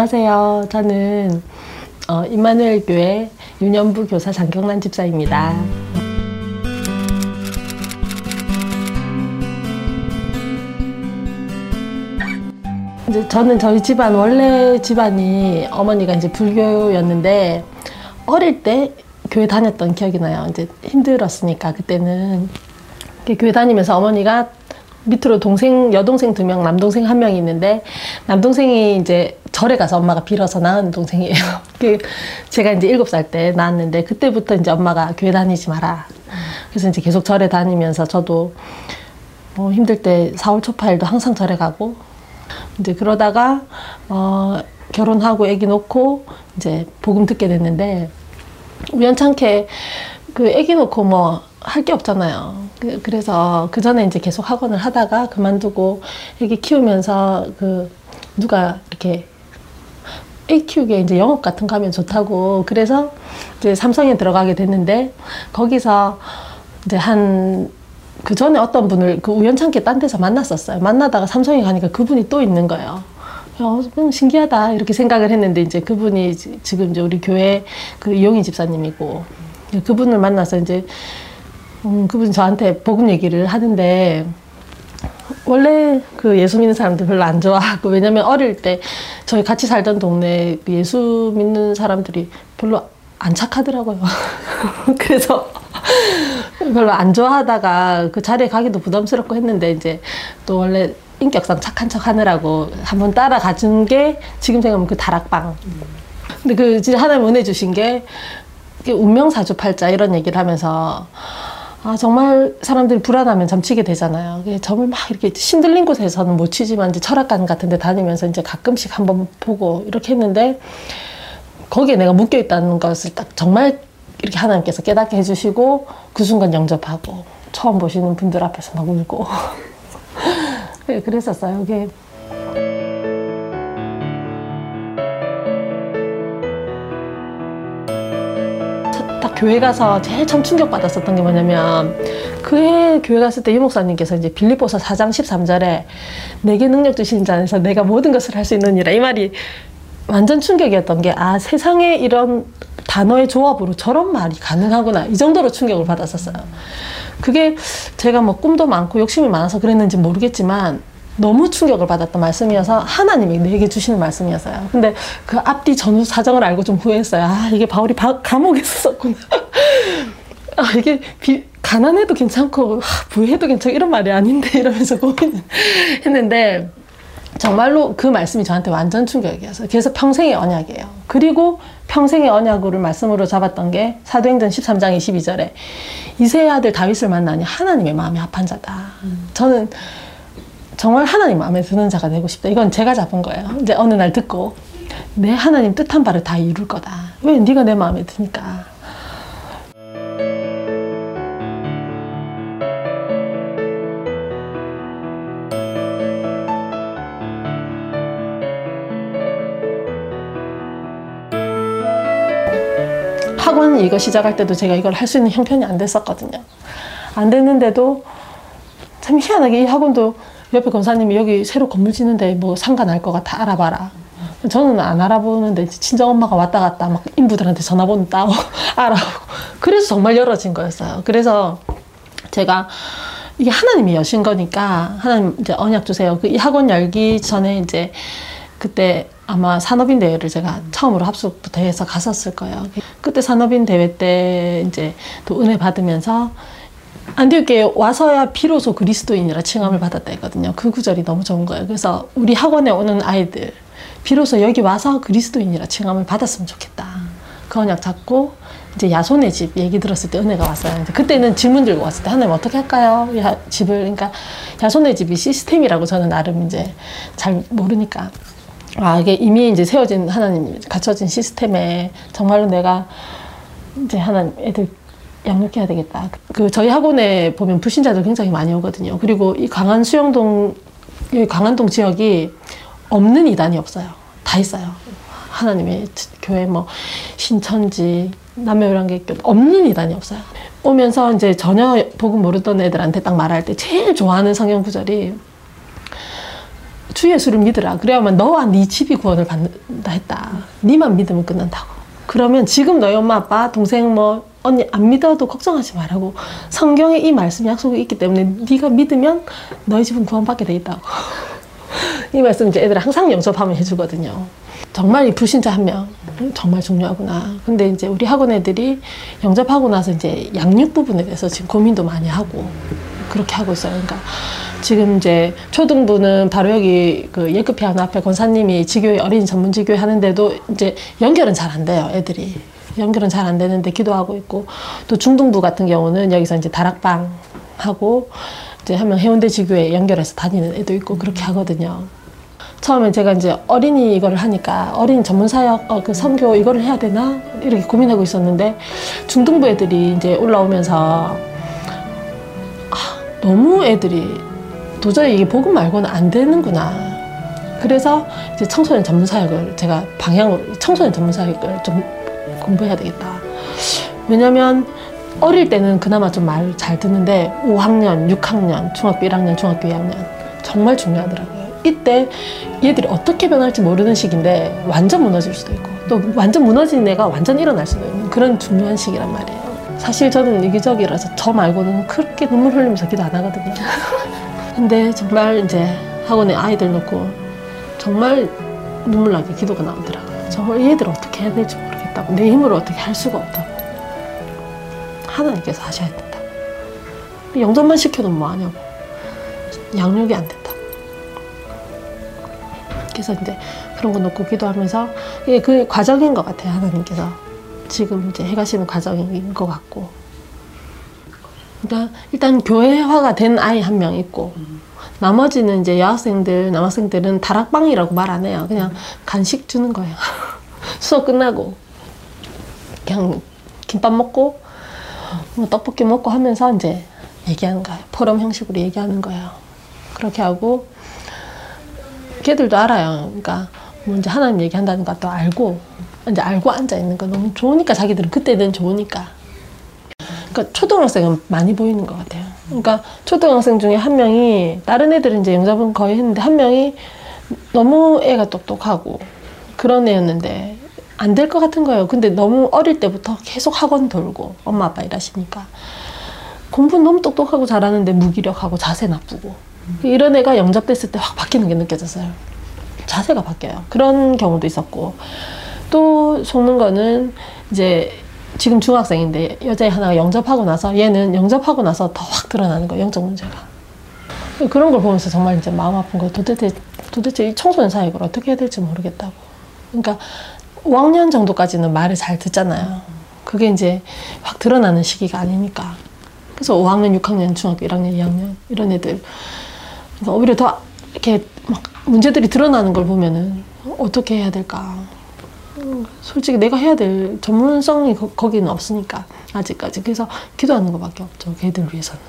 안녕하세요. 저는 어, 임마누엘 교회 유년부 교사 장경란 집사입니다. 이제 저는 저희 집안 원래 집안이 어머니가 이제 불교였는데 어릴 때 교회 다녔던 기억이 나요. 이제 힘들었으니까 그때는 교회 다니면서 어머니가 밑으로 동생 여동생 두 명, 남동생 한 명 있는데 남동생이 이제 절에 가서 엄마가 빌어서 낳은 동생이에요. 그 제가 이제 일곱 살 때 낳았는데 그때부터 이제 엄마가 교회 다니지 마라. 그래서 이제 계속 절에 다니면서 저도 뭐 힘들 때 4월 초파일도 항상 절에 가고 이제 그러다가 어 결혼하고 아기 놓고 이제 복음 듣게 됐는데 우연찮게 그 아기 놓고 뭐 할 게 없잖아요. 그, 그래서 그 전에 이제 계속 학원을 하다가 그만두고 아기 키우면서 그 누가 이렇게 애 키우기에 이제 영업 같은 거 하면 좋다고 그래서 이제 삼성에 들어가게 됐는데 거기서 이제 한 그 전에 어떤 분을 그 우연찮게 딴 데서 만났었어요. 만나다가 삼성에 가니까 그분이 또 있는 거예요. 어, 좀 신기하다 이렇게 생각을 했는데 이제 그분이 지금 이제 우리 교회 그 이용희 집사님이고 그분을 만나서 이제 음, 그분이 저한테 복음 얘기를 하는데 원래 그 예수 믿는 사람들 별로 안 좋아하고 왜냐면 어릴 때 저희 같이 살던 동네 그 예수 믿는 사람들이 별로 안 착하더라고요. 그래서 별로 안 좋아하다가 그 자리에 가기도 부담스럽고 했는데 이제 또 원래 인격상 착한 척 하느라고 한번 따라가 준 게 지금 생각하면 그 다락방. 근데 그 진짜 하나님 은혜 주신 게 운명사주팔자 이런 얘기를 하면서 아, 정말 사람들이 불안하면 점치게 되잖아요. 점을 막 이렇게 신들린 곳에서는 못 치지만 이제 철학관 같은 데 다니면서 이제 가끔씩 한번 보고 이렇게 했는데 거기에 내가 묶여 있다는 것을 딱 정말 이렇게 하나님께서 깨닫게 해주시고 그 순간 영접하고 처음 보시는 분들 앞에서 막 울고 네, 그랬었어요. 이게 교회 가서 제일 처음 충격 받았었던 게 뭐냐면 그해 교회 갔을 때 유목사님께서 이제 빌립보서 4장 13절에 내게 능력 주신 자에서 내가 모든 것을 할 수 있느니라 이 말이 완전 충격이었던 게 아 세상에 이런 단어의 조합으로 저런 말이 가능하구나 이 정도로 충격을 받았었어요. 그게 제가 뭐 꿈도 많고 욕심이 많아서 그랬는지 모르겠지만 너무 충격을 받았던 말씀이어서 하나님이 내게 주시는 말씀이었어요. 근데 그 앞뒤 전후 사정을 알고 좀 후회했어요. 아 이게 바울이 바, 감옥에 있었구나. 아 이게 비, 가난해도 괜찮고 아, 부해도 괜찮고 이런 말이 아닌데 이러면서 고민했는데 정말로 그 말씀이 저한테 완전 충격이었어요. 그래서 평생의 언약이에요. 그리고 평생의 언약을 말씀으로 잡았던 게 사도행전 13장 22절에 이세 아들 다윗을 만나니 하나님의 마음이 합한 자다. 저는 정말 하나님 마음에 드는 자가 되고 싶다. 이건 제가 잡은 거예요. 이제 어느 날 듣고 내 하나님 뜻한 바를 다 이룰 거다. 왜 네가 내 마음에 드니까. 학원 이거 시작할 때도 제가 이걸 할 수 있는 형편이 안 됐었거든요. 안 됐는데도 참 희한하게 이 학원도 옆에 권사님이 여기 새로 건물 짓는데 뭐 상가 날 것 같아 알아봐라. 저는 안 알아보는데 친정 엄마가 왔다 갔다 막 인부들한테 전화번호 따고 알아보고 그래서 정말 열어진 거였어요. 그래서 제가 이게 하나님이 여신 거니까 하나님 이제 언약 주세요. 그이 학원 열기 전에 이제 그때 아마 산업인 대회를 제가 처음으로 합숙부터 해서 갔었을 거예요. 그때 산업인 대회 때 이제 또 은혜 받으면서 안디옥에 와서야 비로소 그리스도인이라 칭함을 받았다 했거든요. 그 구절이 너무 좋은 거예요. 그래서 우리 학원에 오는 아이들 비로소 여기 와서 그리스도인이라 칭함을 받았으면 좋겠다. 그 언약 잡고 이제 야손의 집 얘기 들었을 때 은혜가 왔어요. 그때는 질문 들고 왔을 때 하나님 어떻게 할까요? 야, 집을 그러니까 야손의 집이 시스템이라고 저는 나름 이제 잘 모르니까 아 이게 이미 이제 세워진 하나님 갖춰진 시스템에 정말로 내가 이제 하나님 애들 양육해야 되겠다. 그 저희 학원에 보면 불신자들 굉장히 많이 오거든요. 그리고 이 강한 수영동 강한동 지역이 없는 이단이 없어요. 다 있어요. 하나님의 교회 뭐 신천지 남녀요란계 없는 이단이 없어요. 오면서 이제 전혀 복음 모르던 애들한테 딱 말할 때 제일 좋아하는 성경 구절이 주 예수를 믿으라. 그래야만 너와 네 집이 구원을 받는다 했다. 네만 믿으면 끝난다고. 그러면 지금 너희 엄마 아빠 동생 뭐 언니 안 믿어도 걱정하지 말라고 성경에 이 말씀 약속이 있기 때문에 네가 믿으면 너희 집은 구원받게 돼 있다고. 이 말씀 이제 애들 항상 영접하면 해주거든요. 정말 이 불신자 한 명 정말 중요하구나. 근데 이제 우리 학원 애들이 영접하고 나서 이제 양육 부분에 대해서 지금 고민도 많이 하고 그렇게 하고 있어요. 그러니까 지금 이제 초등부는 바로 여기 그 예급 피아노 앞에 권사님이 지교회 어린이 전문 지교회 하는데도 이제 연결은 잘 안 돼요. 애들이 연결은 잘 안 되는데 기도하고 있고 또 중등부 같은 경우는 여기서 이제 다락방 하고 이제 하면 해운대 지교회 연결해서 다니는 애도 있고 그렇게 하거든요. 처음에 제가 이제 어린이 이거를 하니까 어린이 전문 사역 어, 그 선교 이거를 해야 되나 이렇게 고민하고 있었는데 중등부 애들이 이제 올라오면서 아, 너무 애들이 도저히 이게 복음 말고는 안 되는구나. 그래서 이제 청소년 전문 사역을 제가 방향으로 청소년 전문 사역을 좀 공부해야 되겠다. 왜냐면 어릴 때는 그나마 좀 말 잘 듣는데 5학년, 6학년, 중학교 1학년, 중학교 2학년 정말 중요하더라고요. 이때 얘들이 어떻게 변할지 모르는 시기인데 완전 무너질 수도 있고 또 완전 무너진 애가 완전 일어날 수도 있는 그런 중요한 시기란 말이에요. 사실 저는 이기적이라서 저 말고는 그렇게 눈물 흘리면서 기도 안 하거든요. 근데 정말 이제 학원에 아이들 놓고 정말 눈물 나게 기도가 나오더라고요. 정말 얘들 어떻게 해야 될지 모르겠다고. 내 힘으로 어떻게 할 수가 없다고. 하나님께서 하셔야 된다. 영접만 시켜도 뭐하냐고. 양육이 안 된다. 그래서 이제 그런 거 놓고 기도하면서 이게 그 과정인 것 같아요 하나님께서. 지금 이제 해가시는 과정인 것 같고. 그러니까 일단 교회화가 된 아이 한 명 있고 나머지는 이제 여학생들 남학생들은 다락방이라고 말 안 해요. 그냥 간식 주는 거예요. 수업 끝나고 그냥 김밥 먹고 뭐 떡볶이 먹고 하면서 이제 얘기하는 거예요 포럼 형식으로 얘기하는 거예요 그렇게 하고 걔들도 알아요. 그러니까 뭐 이제 하나님 얘기한다는 것도 알고 이제 알고 앉아 있는 거 너무 좋으니까 자기들은 그때는 좋으니까. 그러니까 초등학생은 많이 보이는 것 같아요. 그러니까 초등학생 중에 한 명이 다른 애들은 이제 영접은 거의 했는데 한 명이 너무 애가 똑똑하고 그런 애였는데 안 될 것 같은 거예요. 근데 너무 어릴 때부터 계속 학원 돌고 엄마 아빠 일하시니까 공부 너무 똑똑하고 잘하는데 무기력하고 자세 나쁘고 이런 애가 영접됐을 때 확 바뀌는 게 느껴졌어요. 자세가 바뀌어요. 그런 경우도 있었고 또 속는 거는 이제 지금 중학생인데 여자애 하나가 영접하고 나서 얘는 영접하고 나서 더 확 드러나는 거예요. 영적 문제가. 그런 걸 보면서 정말 이제 마음 아픈 거예요. 도대체 도대체 이 청소년 사역을 어떻게 해야 될지 모르겠다고. 그러니까 5학년 정도까지는 말을 잘 듣잖아요. 그게 이제 확 드러나는 시기가 아니니까. 그래서 5학년, 6학년, 중학교 1학년, 2학년 이런 애들 그러니까 오히려 더 이렇게 막 문제들이 드러나는 걸 보면은 어떻게 해야 될까. 솔직히 내가 해야 될 전문성이 거, 기는 없으니까 아직까지 그래서 기도하는 것밖에 없죠 걔들 위해서는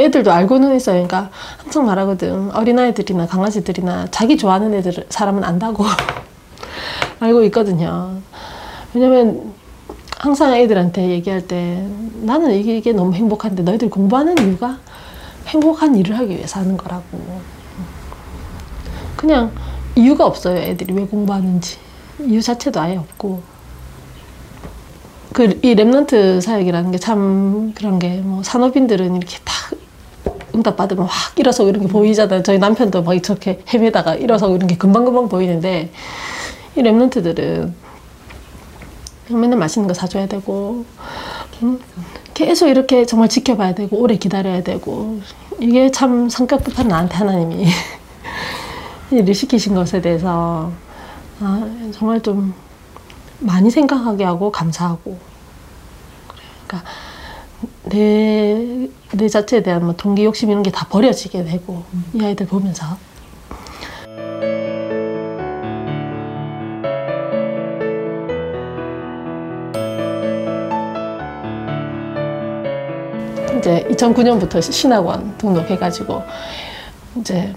애들도 알고는 있어요 그러니까 항상 말하거든 어린아이들이나 강아지들이나 자기 좋아하는 애들 사람은 안다고 알고 있거든요 왜냐면 항상 애들한테 얘기할 때 나는 이게, 이게 너무 행복한데 너희들 공부하는 이유가 행복한 일을 하기 위해서 하는 거라고. 그냥 이유가 없어요. 애들이 왜 공부하는지. 이유 자체도 아예 없고. 그, 이 랩런트 사역이라는 게 참 그런 게 뭐 산업인들은 이렇게 다 응답 받으면 확 일어서고 이런 게 보이잖아요. 저희 남편도 막 이렇게 헤매다가 일어서고 이런 게 금방금방 보이는데 이 랩런트들은 맨날 맛있는 거 사줘야 되고 음, 계속 이렇게 정말 지켜봐야 되고 오래 기다려야 되고 이게 참 성격 급한 나한테 하나님이 일을 시키신 것에 대해서 아, 정말 좀 많이 생각하게 하고 감사하고 그러니까 내, 내 자체에 대한 뭐 동기 욕심 이런 게 다 버려지게 되고 이 아이들 보면서. 이제 2009년부터 신학원 등록해가지고 이제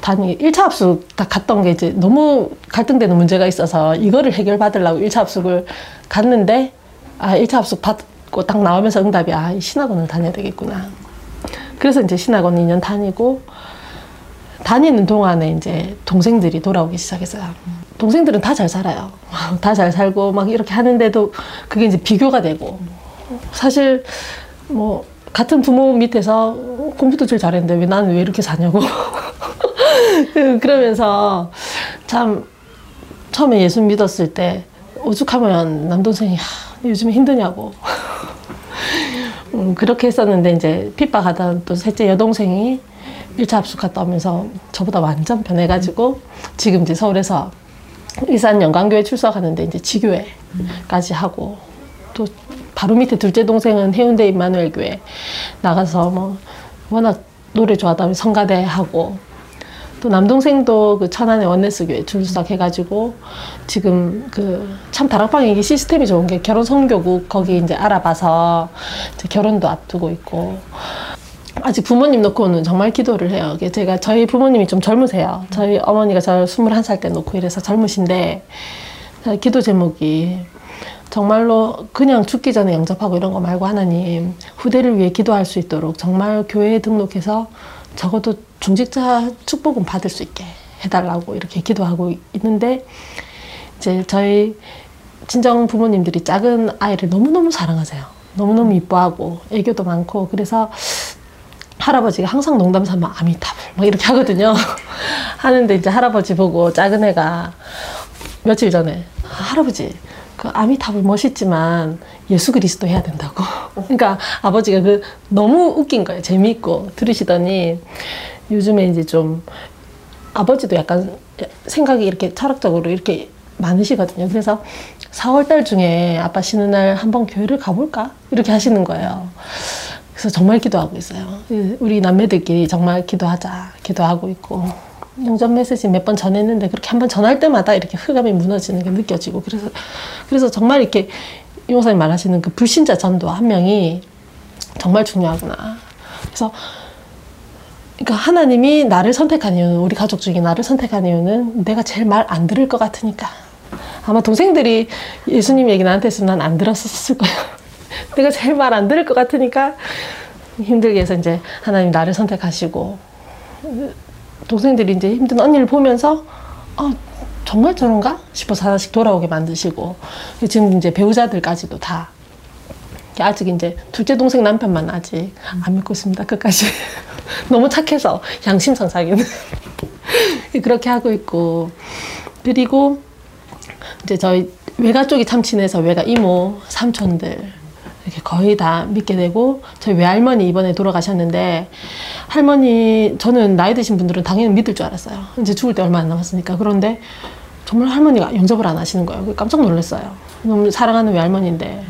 다니 1차 합숙 딱 갔던 게 이제 너무 갈등되는 문제가 있어서 이거를 해결받으려고 1차 합숙을 갔는데 아 1차 합숙 받 고 딱 나오면서 응답이 아 신학원을 다녀야 되겠구나. 그래서 이제 신학원 2년 다니고 다니는 동안에 이제 동생들이 돌아오기 시작했어요. 동생들은 다 잘 살아요. 다 잘 살고 막 이렇게 하는데도 그게 이제 비교가 되고 사실 뭐 같은 부모 밑에서 공부도 제일 잘했는데 왜 나는 왜 이렇게 사냐고 그러면서 참 처음에 예수 믿었을 때 오죽하면 남동생이 요즘에 힘드냐고 음, 그렇게 했었는데 이제 핍박하던 또 셋째 여동생이 1차 합숙 갔다 오면서 저보다 완전 변해가지고 지금 이제 서울에서 일산 영광교회 출석하는데 이제 지교회까지 하고 또 바로 밑에 둘째 동생은 해운대 임마누엘 교회 나가서 뭐 워낙 노래 좋아하다 보 성가대 하고 또 남동생도 그 천안의 원네스 교회 출석해가지고 지금 그 참 다락방에 이게 시스템이 좋은 게 결혼 선교국 거기 이제 알아봐서 이제 결혼도 앞두고 있고 아직 부모님 놓고는 정말 기도를 해요. 제가 저희 부모님이 좀 젊으세요. 저희 어머니가 저 21살 때 놓고 이래서 젊으신데 기도 제목이 정말로 그냥 죽기 전에 영접하고 이런 거 말고 하나님 후대를 위해 기도할 수 있도록 정말 교회에 등록해서 적어도 중직자 축복은 받을 수 있게 해달라고 이렇게 기도하고 있는데 이제 저희 친정 부모님들이 작은 아이를 너무너무 사랑하세요. 너무너무 이뻐하고 애교도 많고 그래서 할아버지가 항상 농담 삼아 아미타불 막 이렇게 하거든요. 하는데 이제 할아버지 보고 작은 애가 며칠 전에 할아버지 그 아미타불 멋있지만 예수 그리스도 해야 된다고. 그러니까 아버지가 그 너무 웃긴 거예요. 재미있고 들으시더니 요즘에 이제 좀 아버지도 약간 생각이 이렇게 철학적으로 이렇게 많으시거든요. 그래서 4월달 중에 아빠 쉬는 날 한번 교회를 가볼까? 이렇게 하시는 거예요. 그래서 정말 기도하고 있어요. 우리 남매들끼리 정말 기도하자, 기도하고 있고. 영접 메시지 몇 번 전했는데 그렇게 한 번 전할 때마다 이렇게 흑암이 무너지는 게 느껴지고 그래서 그래서 정말 이렇게 이모사님 말하시는 그 불신자 전도 한 명이 정말 중요하구나. 그래서 그러니까 하나님이 나를 선택한 이유는 우리 가족 중에 나를 선택한 이유는 내가 제일 말 안 들을 것 같으니까 아마 동생들이 예수님 얘기 나한테 했으면 난 안 들었었을 거예요. 내가 제일 말 안 들을 것 같으니까 힘들게 해서 이제 하나님 나를 선택하시고 동생들이 이제 힘든 언니를 보면서 어, 정말 저런가? 싶어서 하나씩 돌아오게 만드시고 지금 이제 배우자들까지도 다 아직 이제 둘째 동생 남편만 아직 안 믿고 있습니다. 끝까지. 너무 착해서 양심상 자기는. 그렇게 하고 있고. 그리고 이제 저희 외가 쪽이 참 친해서 외가 이모 삼촌들 이렇게 거의 다 믿게 되고 저희 외할머니 이번에 돌아가셨는데 할머니 저는 나이 드신 분들은 당연히 믿을 줄 알았어요. 이제 죽을 때 얼마 안 남았으니까 그런데 정말 할머니가 영접을 안 하시는 거예요. 깜짝 놀랐어요. 너무 사랑하는 외할머니인데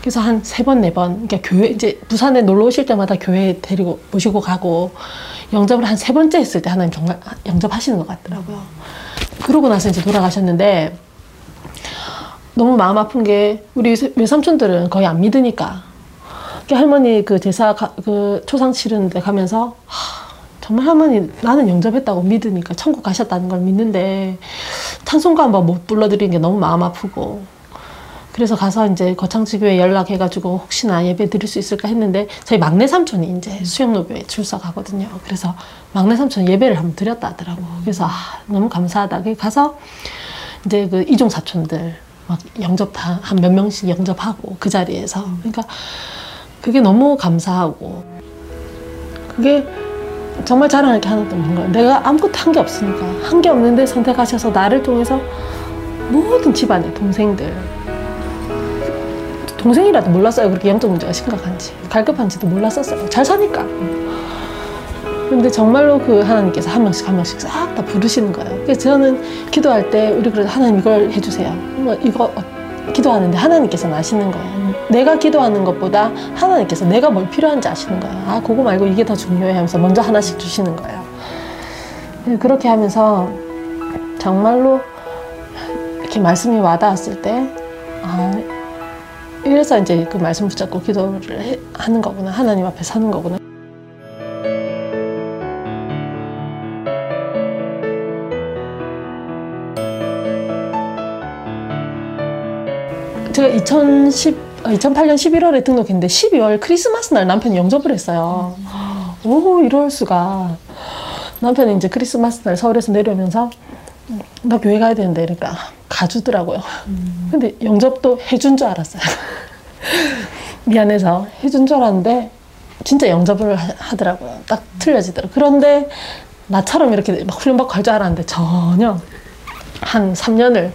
그래서 한 세 번, 네 번, 그러니까 교회, 이제 부산에 놀러 오실 때마다 교회 데리고, 모시고 가고, 영접을 한 세 번째 했을 때 하나님 정말 영접하시는 것 같더라고요. 그러고 나서 이제 돌아가셨는데, 너무 마음 아픈 게 우리 외삼촌들은 거의 안 믿으니까 할머니 그 제사 가, 그 초상 치르는데 가면서 하, 정말 할머니 나는 영접했다고 믿으니까 천국 가셨다는 걸 믿는데 찬송가 한번 못 불러드리는 게 너무 마음 아프고 그래서 가서 이제 거창지교회 연락해가지고 혹시나 예배 드릴 수 있을까 했는데 저희 막내 삼촌이 이제 수영로교에 출석하거든요. 그래서 막내 삼촌 예배를 한번 드렸다 하더라고. 그래서 아, 너무 감사하다. 가서 이제 그 이종 사촌들 막 영접 다 한 몇 명씩 영접하고 그 자리에서 그러니까 그게 너무 감사하고 그게 정말 자랑할 게 하나도 없는 거예요. 내가 아무것도 한 게 없으니까 한 게 없는데 선택하셔서 나를 통해서 모든 집안의 동생들 동생이라도 몰랐어요. 그렇게 영적 문제가 심각한지 갈급한지도 몰랐었어요. 잘 사니까. 근데 정말로 그 하나님께서 한 명씩 한 명씩 싹 다 부르시는 거예요. 그래서 저는 기도할 때 우리 그래도 하나님 이걸 해주세요. 뭐 이거 기도하는데 하나님께서는 아시는 거예요. 내가 기도하는 것보다 하나님께서 내가 뭘 필요한지 아시는 거예요. 아, 그거 말고 이게 더 중요해 하면서 먼저 하나씩 주시는 거예요. 그렇게 하면서 정말로 이렇게 말씀이 와닿았을 때, 아, 이래서 이제 그 말씀 붙잡고 기도를 해, 하는 거구나. 하나님 앞에 서는 거구나. 제가 2010, 2008년 11월에 등록했는데 12월 크리스마스 날 남편이 영접을 했어요. 오, 이럴 수가. 남편이 이제 크리스마스 날 서울에서 내려오면서 나 교회 가야 되는데 그러니까 가주더라고요. 근데 영접도 해준 줄 알았어요. 미안해서 해준 줄 알았는데 진짜 영접을 하- 하더라고요. 딱 틀려지더라고요. 그런데 나처럼 이렇게 막 훈련받고 갈줄 알았는데 전혀 한 3년을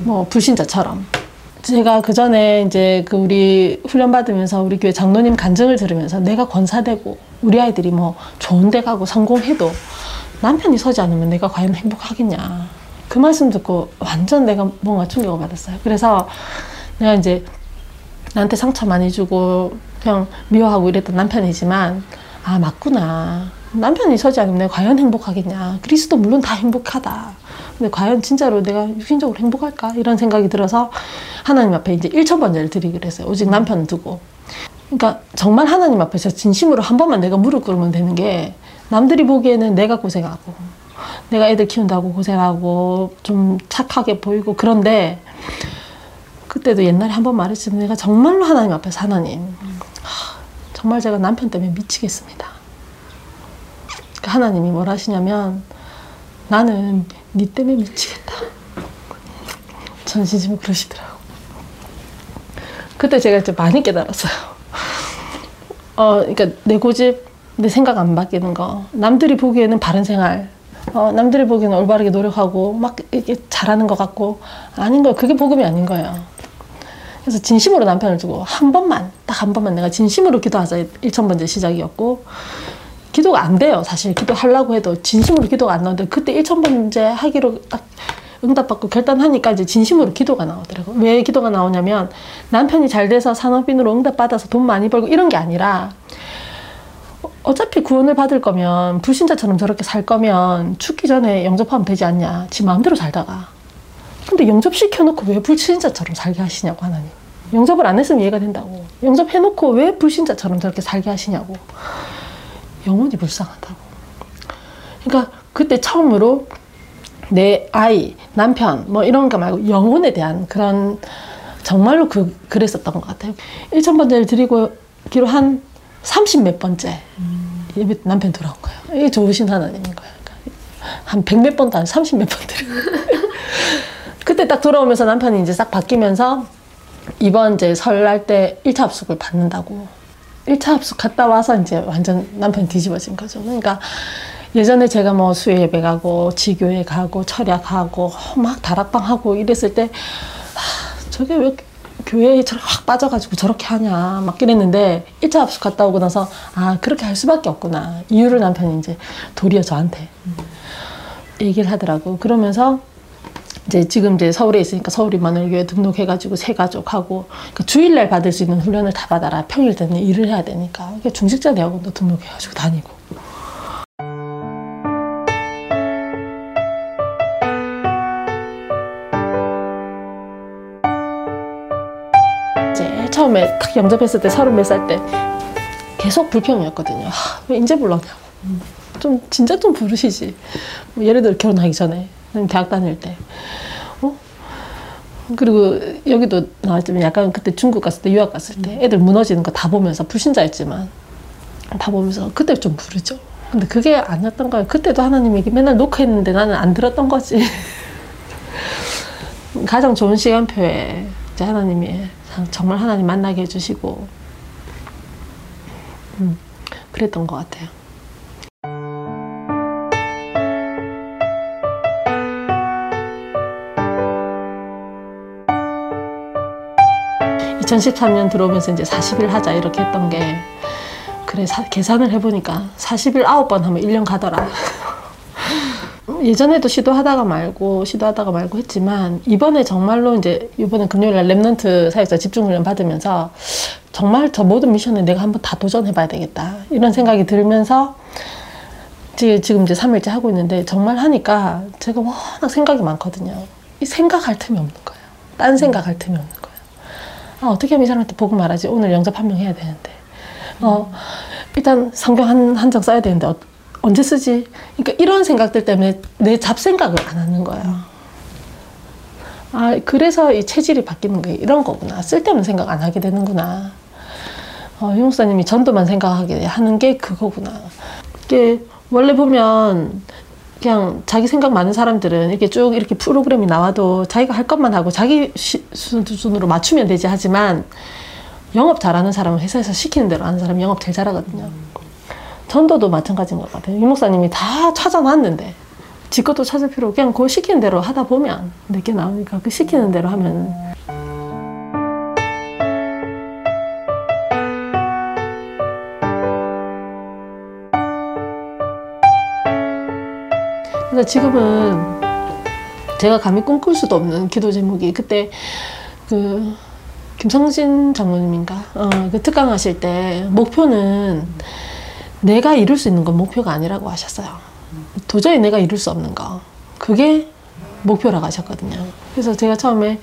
뭐 불신자처럼 제가 그 전에 이제 그 우리 훈련 받으면서 우리 교회 장로님 간증을 들으면서 내가 권사되고 우리 아이들이 뭐 좋은 데 가고 성공해도 남편이 서지 않으면 내가 과연 행복하겠냐. 그 말씀 듣고 완전 내가 뭔가 충격을 받았어요. 그래서 내가 이제 나한테 상처 많이 주고 그냥 미워하고 이랬던 남편이지만 아 맞구나. 남편이 서지 않으면 내가 과연 행복하겠냐. 그리스도 물론 다 행복하다 근데 과연 진짜로 내가 육신적으로 행복할까? 이런 생각이 들어서 하나님 앞에 이제 일천 번제를 드리기로 했어요. 오직 남편 두고. 그러니까 정말 하나님 앞에서 진심으로 한 번만 내가 무릎 꿇으면 되는 게 남들이 보기에는 내가 고생하고 내가 애들 키운다고 고생하고 좀 착하게 보이고 그런데 그때도 옛날에 한 번 말했지만 내가 정말로 하나님 앞에서 하나님. 하, 정말 제가 남편 때문에 미치겠습니다. 그 하나님이 뭘 하시냐면 나는 네 때문에 미치겠다. 전 진심으로 그러시더라고. 그때 제가 이제 많이 깨달았어요. 어, 그러니까 내 고집, 내 생각 안 바뀌는 거, 남들이 보기에는 바른 생활, 어, 남들이 보기에는 올바르게 노력하고 막 이렇게 잘하는 것 같고 아닌 거예요. 그게 복음이 아닌 거예요. 그래서 진심으로 남편을 두고 한 번만 딱 한 번만 내가 진심으로 기도하자 1천 번째 시작이었고 기도가 안 돼요. 사실 기도하려고 해도 진심으로 기도가 안 나오는데 그때 1천 번째 하기로 딱 응답받고 결단하니까 이제 진심으로 기도가 나오더라고요 왜 기도가 나오냐면 남편이 잘 돼서 산업인으로 응답받아서 돈 많이 벌고 이런 게 아니라 어차피 구원을 받을 거면 불신자처럼 저렇게 살 거면 죽기 전에 영접하면 되지 않냐. 지 마음대로 살다가. 근데 영접시켜놓고 왜 불신자처럼 살게 하시냐고 하나님. 영접을 안 했으면 이해가 된다고. 영접해놓고 왜 불신자처럼 저렇게 살게 하시냐고 영혼이 불쌍하다고. 그러니까 그때 처음으로 내 아이 남편 뭐 이런 거 말고 영혼에 대한 그런 정말로 그 그랬었던 것 같아요. 1천 번째를 드리고 기로 한 30 몇 번째 예배 남편 돌아온 거예요. 이게 좋으신 하나님인 거예요. 그러니까 한100 몇 번도 아니고 30 몇 번 드리고. 그때 딱 돌아오면서 남편이 이제 싹 바뀌면서 이번 이제 설날 때 1차 합숙을 받는다고. 1차 합숙 갔다 와서 이제 완전 남편이 뒤집어진 거죠. 그러니까 예전에 제가 뭐 수요 예배 가고 지교회 가고 철야가고 막 다락방 하고 이랬을 때 아, 저게 왜 교회에 저렇게 확 빠져가지고 저렇게 하냐 막 이랬는데 1차 합숙 갔다 오고 나서 아 그렇게 할 수밖에 없구나 이유를 남편이 이제 도리어 저한테 얘기를 하더라고 그러면서 이제 지금 이제 서울에 있으니까 서울 이만월교회 등록해가지고 새 가족하고 그러니까 주일날 받을 수 있는 훈련을 다 받아라 평일 때는 일을 해야 되니까 이게 중직자 대학원도 등록해가지고 다니고 이제 처음에 딱 영접했을 때 서른 몇 살 때 계속 불평이었거든요. 하, 왜 이제 불렀냐고. 좀 진짜 좀 부르시지. 뭐 예를 들어 결혼하기 전에 대학 다닐 때. 어? 그리고 여기도 나왔지만 약간 그때 중국 갔을 때 유학 갔을 때 애들 무너지는 거 다 보면서 불신자였지만 다 보면서 그때 좀 부르죠. 근데 그게 아니었던 거예요. 그때도 하나님이 맨날 녹화했는데 나는 안 들었던 거지. 가장 좋은 시간표에 이제 하나님이 정말 하나님 만나게 해주시고 음, 그랬던 것 같아요. 2013년 들어오면서 이제 40일 하자 이렇게 했던 게 그래 사, 계산을 해보니까 40일 9번 하면 1년 가더라. 예전에도 시도하다가 말고 시도하다가 말고 했지만 이번에 정말로 이제 이번에 금요일 날 Remnant 사역자 집중훈련 받으면서 정말 저 모든 미션에 내가 한번 다 도전해봐야 되겠다 이런 생각이 들면서 지금 이제 3일째 하고 있는데 정말 하니까 제가 워낙 생각이 많거든요. 이 생각할 틈이 없는 거예요. 딴 생각할 틈이 없는 거예요. 아, 어떻게 하면 이 사람한테 복음 말하지? 오늘 영접 한 명 해야 되는데. 어, 일단 성경 한, 한 장 써야 되는데, 어, 언제 쓰지? 그러니까 이런 생각들 때문에 내 잡생각을 안 하는 거예요. 아, 그래서 이 체질이 바뀌는 게 이런 거구나. 쓸데없는 생각 안 하게 되는구나. 어, 유 목사님이 전도만 생각하게 하는 게 그거구나. 이게 원래 보면 그냥 자기 생각 많은 사람들은 이렇게 쭉 이렇게 프로그램이 나와도 자기가 할 것만 하고 자기 시- 수준으로 맞추면 되지 하지만 영업 잘하는 사람은 회사에서 시키는 대로 하는 사람이 영업 제일 잘하거든요. 전도도 마찬가지인 것 같아요. 이 목사님이 다 찾아놨는데 지 것도 찾을 필요 없고 그냥 그 시키는 대로 하다 보면 내게 나오니까 그 시키는 대로 하면 그래서 지금은 제가 감히 꿈꿀 수도 없는 기도 제목이 그때 그 김성진 장모님인가 어, 그 특강 하실 때 목표는 내가 이룰 수 있는 건 목표가 아니라고 하셨어요. 도저히 내가 이룰 수 없는 거 그게 목표라고 하셨거든요. 그래서 제가 처음에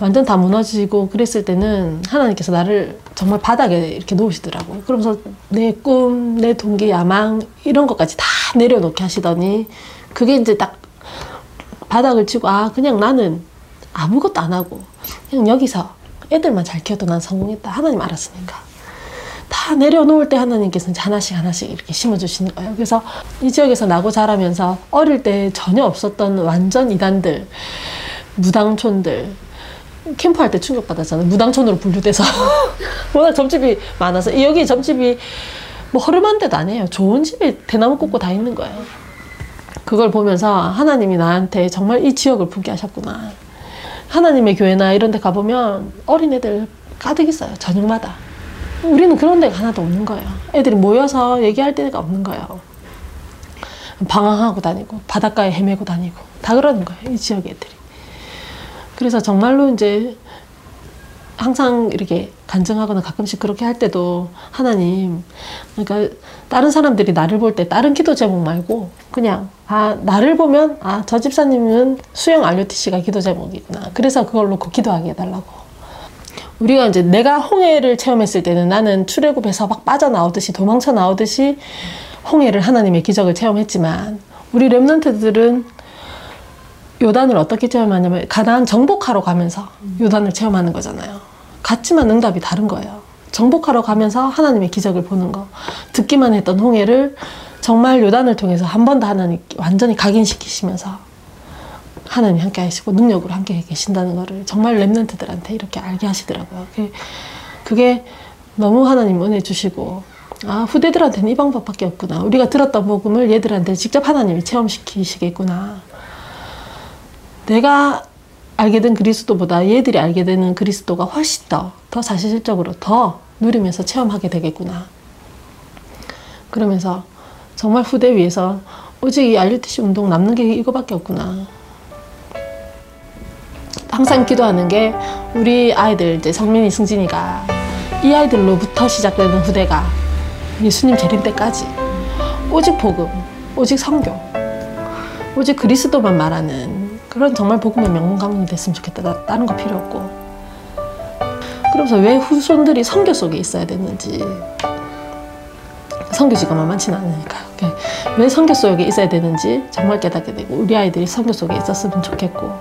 완전 다 무너지고 그랬을 때는 하나님께서 나를 정말 바닥에 이렇게 놓으시더라고요. 그러면서 내 꿈, 내 동기, 야망 이런 것까지 다 내려놓게 하시더니 그게 이제 딱 바닥을 치고 아 그냥 나는 아무것도 안 하고 그냥 여기서 애들만 잘 키워도 난 성공했다. 하나님 알았으니까. 다 내려놓을 때 하나님께서 이제 하나씩 하나씩 이렇게 심어주시는 거예요. 그래서 이 지역에서 나고 자라면서 어릴 때 전혀 없었던 완전 이단들, 무당촌들, 캠프할 때 충격받았잖아요. 무당촌으로 분류돼서. 워낙 점집이 많아서. 여기 점집이 뭐 허름한 데도 아니에요. 좋은 집에 대나무 꽂고 다 있는 거예요. 그걸 보면서 하나님이 나한테 정말 이 지역을 품게 하셨구나. 하나님의 교회나 이런 데 가보면 어린애들 가득 있어요. 저녁마다. 우리는 그런 데가 하나도 없는 거예요. 애들이 모여서 얘기할 데가 없는 거예요. 방황하고 다니고 바닷가에 헤매고 다니고 다 그러는 거예요. 이 지역 애들이. 그래서 정말로 이제 항상 이렇게 간증하거나 가끔씩 그렇게 할 때도 하나님 그러니까 다른 사람들이 나를 볼 때 다른 기도 제목 말고 그냥 아 나를 보면 아 저 집사님은 수영 RUTC가 기도 제목이구나. 그래서 그걸 놓고 기도하게 해달라고. 우리가 이제 내가 홍해를 체험했을 때는 나는 출애굽에서 막 빠져나오듯이 도망쳐 나오듯이 홍해를 하나님의 기적을 체험했지만 우리 렘넌트들은 요단을 어떻게 체험하냐면 가나안 정복하러 가면서 요단을 체험하는 거잖아요. 같지만 응답이 다른 거예요. 정복하러 가면서 하나님의 기적을 보는 거. 듣기만 했던 홍해를 정말 요단을 통해서 한 번 더 하나님 완전히 각인시키시면서 하나님 함께 하시고 능력으로 함께 계신다는 거를 정말 랩런트들한테 이렇게 알게 하시더라고요. 그게, 너무 하나님 은혜 주시고 아 후대들한테는 이 방법밖에 없구나. 우리가 들었던 복음을 얘들한테 직접 하나님이 체험시키시겠구나. 내가 알게 된 그리스도보다 얘들이 알게 되는 그리스도가 훨씬 더, 더 사실적으로 더 누리면서 체험하게 되겠구나. 그러면서 정말 후대 위에서 오직 이 RUTC 운동 남는 게 이거밖에 없구나. 항상 기도하는 게 우리 아이들 이제 성민이 승진이가 이 아이들로부터 시작되는 후대가 예수님 재림 때까지 오직 복음, 오직 성교, 오직 그리스도만 말하는 그런 정말 복음의 가문이 됐으면 좋겠다. 나- 다른 거 필요 없고. 그러면서 왜 후손들이 성교 속에 있어야 되는지 성교지가 만만치는 않으니까 왜 성교 속에 있어야 되는지 정말 깨닫게 되고 우리 아이들이 성교 속에 있었으면 좋겠고